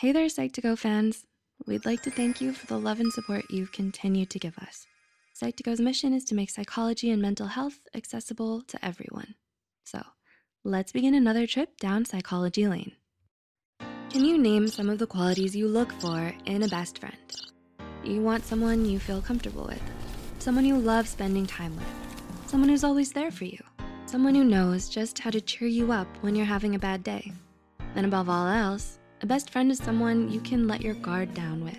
Hey there, Psych2Go fans. We'd like to thank you for the love and support you've continued to give us. Psych2Go's mission is to make psychology and mental health accessible to everyone. So let's begin another trip down psychology lane. Can you name some of the qualities you look for in a best friend? You want someone you feel comfortable with, someone you love spending time with, someone who's always there for you, someone who knows just how to cheer you up when you're having a bad day. And above all else, a best friend is someone you can let your guard down with.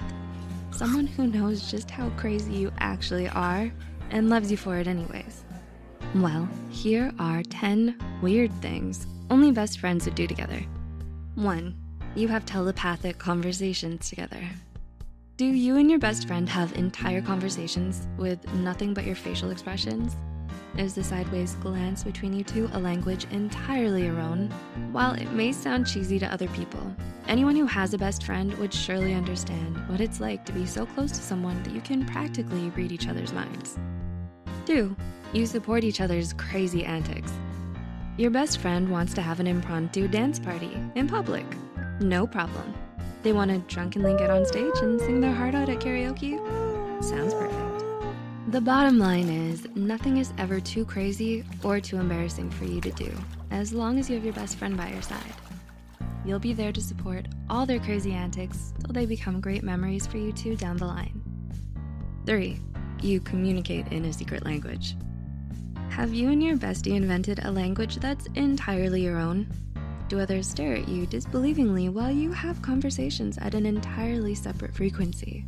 Someone who knows just how crazy you actually are and loves you for it anyways. Well, here are 10 weird things only best friends would do together. One, you have telepathic conversations together. Do you and your best friend have entire conversations with nothing but your facial expressions? Is the sideways glance between you two a language entirely your own? While it may sound cheesy to other people, anyone who has a best friend would surely understand what it's like to be so close to someone that you can practically read each other's minds. Two, you support each other's crazy antics. Your best friend wants to have an impromptu dance party in public. No problem. They wanna drunkenly get on stage and sing their heart out at karaoke? Sounds perfect. The bottom line is nothing is ever too crazy or too embarrassing for you to do, as long as you have your best friend by your side. You'll be there to support all their crazy antics till they become great memories for you two down the line. Three, you communicate in a secret language. Have you and your bestie invented a language that's entirely your own? Do others stare at you disbelievingly while you have conversations at an entirely separate frequency?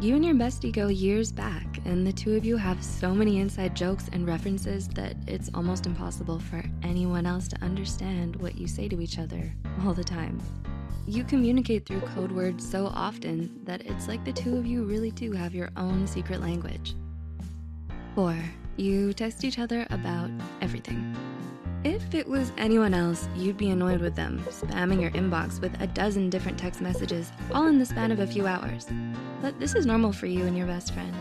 You and your bestie go years back, and the two of you have so many inside jokes and references that it's almost impossible for anyone else to understand what you say to each other all the time. You communicate through code words so often that it's like the two of you really do have your own secret language. Four, you text each other about everything. If it was anyone else, you'd be annoyed with them, spamming your inbox with a dozen different text messages, all in the span of a few hours. But this is normal for you and your best friend.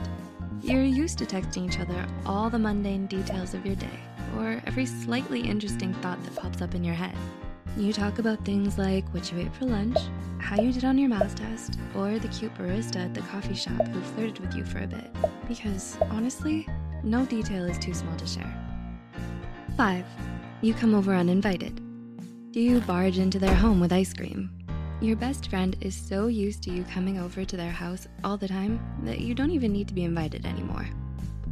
You're used to texting each other all the mundane details of your day, or every slightly interesting thought that pops up in your head. You talk about things like what you ate for lunch, how you did on your math test, or the cute barista at the coffee shop who flirted with you for a bit. Because honestly, no detail is too small to share. Five, you come over uninvited. Do you barge into their home with ice cream? Your best friend is so used to you coming over to their house all the time that you don't even need to be invited anymore.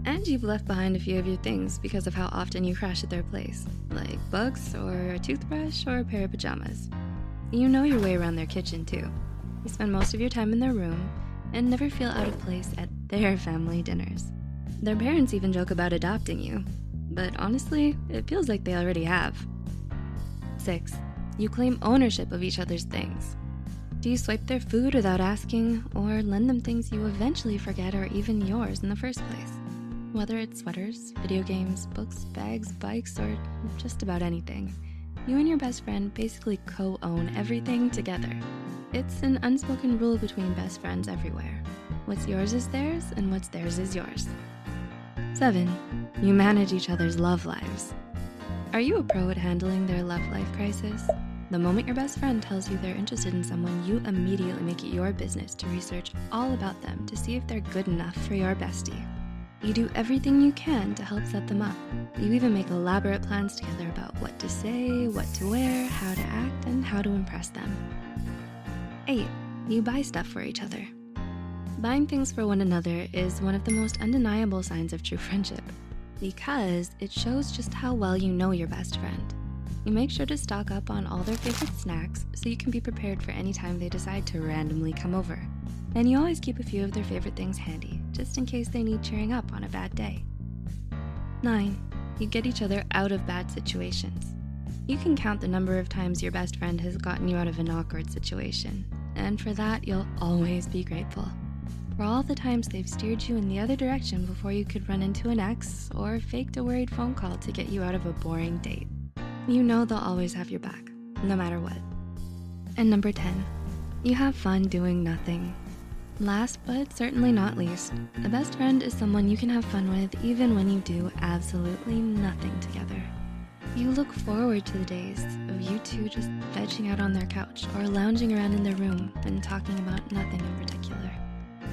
And you've left behind a few of your things because of how often you crash at their place, like books or a toothbrush or a pair of pajamas. You know your way around their kitchen too. You spend most of your time in their room and never feel out of place at their family dinners. Their parents even joke about adopting you, but honestly, it feels like they already have. Six, you claim ownership of each other's things. Do you swipe their food without asking or lend them things you eventually forget are even yours in the first place? Whether it's sweaters, video games, books, bags, bikes, or just about anything, you and your best friend basically co-own everything together. It's an unspoken rule between best friends everywhere. What's yours is theirs and what's theirs is yours. Seven, you manage each other's love lives. Are you a pro at handling their love life crisis? The moment your best friend tells you they're interested in someone, you immediately make it your business to research all about them to see if they're good enough for your bestie. You do everything you can to help set them up. You even make elaborate plans together about what to say, what to wear, how to act, and how to impress them. Eight, you buy stuff for each other. Buying things for one another is one of the most undeniable signs of true friendship because it shows just how well you know your best friend. You make sure to stock up on all their favorite snacks so you can be prepared for any time they decide to randomly come over. And you always keep a few of their favorite things handy, just in case they need cheering up on a bad day. Nine, you get each other out of bad situations. You can count the number of times your best friend has gotten you out of an awkward situation, and for that, you'll always be grateful for all the times they've steered you in the other direction before you could run into an ex or faked a worried phone call to get you out of a boring date. You know they'll always have your back, no matter what. And number 10, you have fun doing nothing. Last but certainly not least, a best friend is someone you can have fun with even when you do absolutely nothing together. you look forward to the days of you two just vegging out on their couch or lounging around in their room and talking about nothing in particular.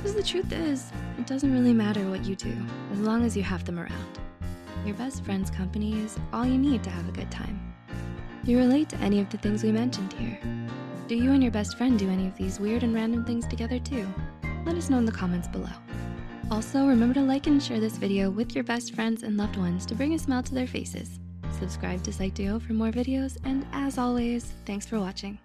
Because the truth is, it doesn't really matter what you do as long as you have them around. Your best friend's company is all you need to have a good time. Do You relate to any of the things we mentioned here. Do you and your best friend do any of these weird and random things together too? Let us know in the comments below. Also, remember to like and share this video with your best friends and loved ones to bring a smile to their faces. Subscribe to Psych2Go for more videos, and as always, thanks for watching.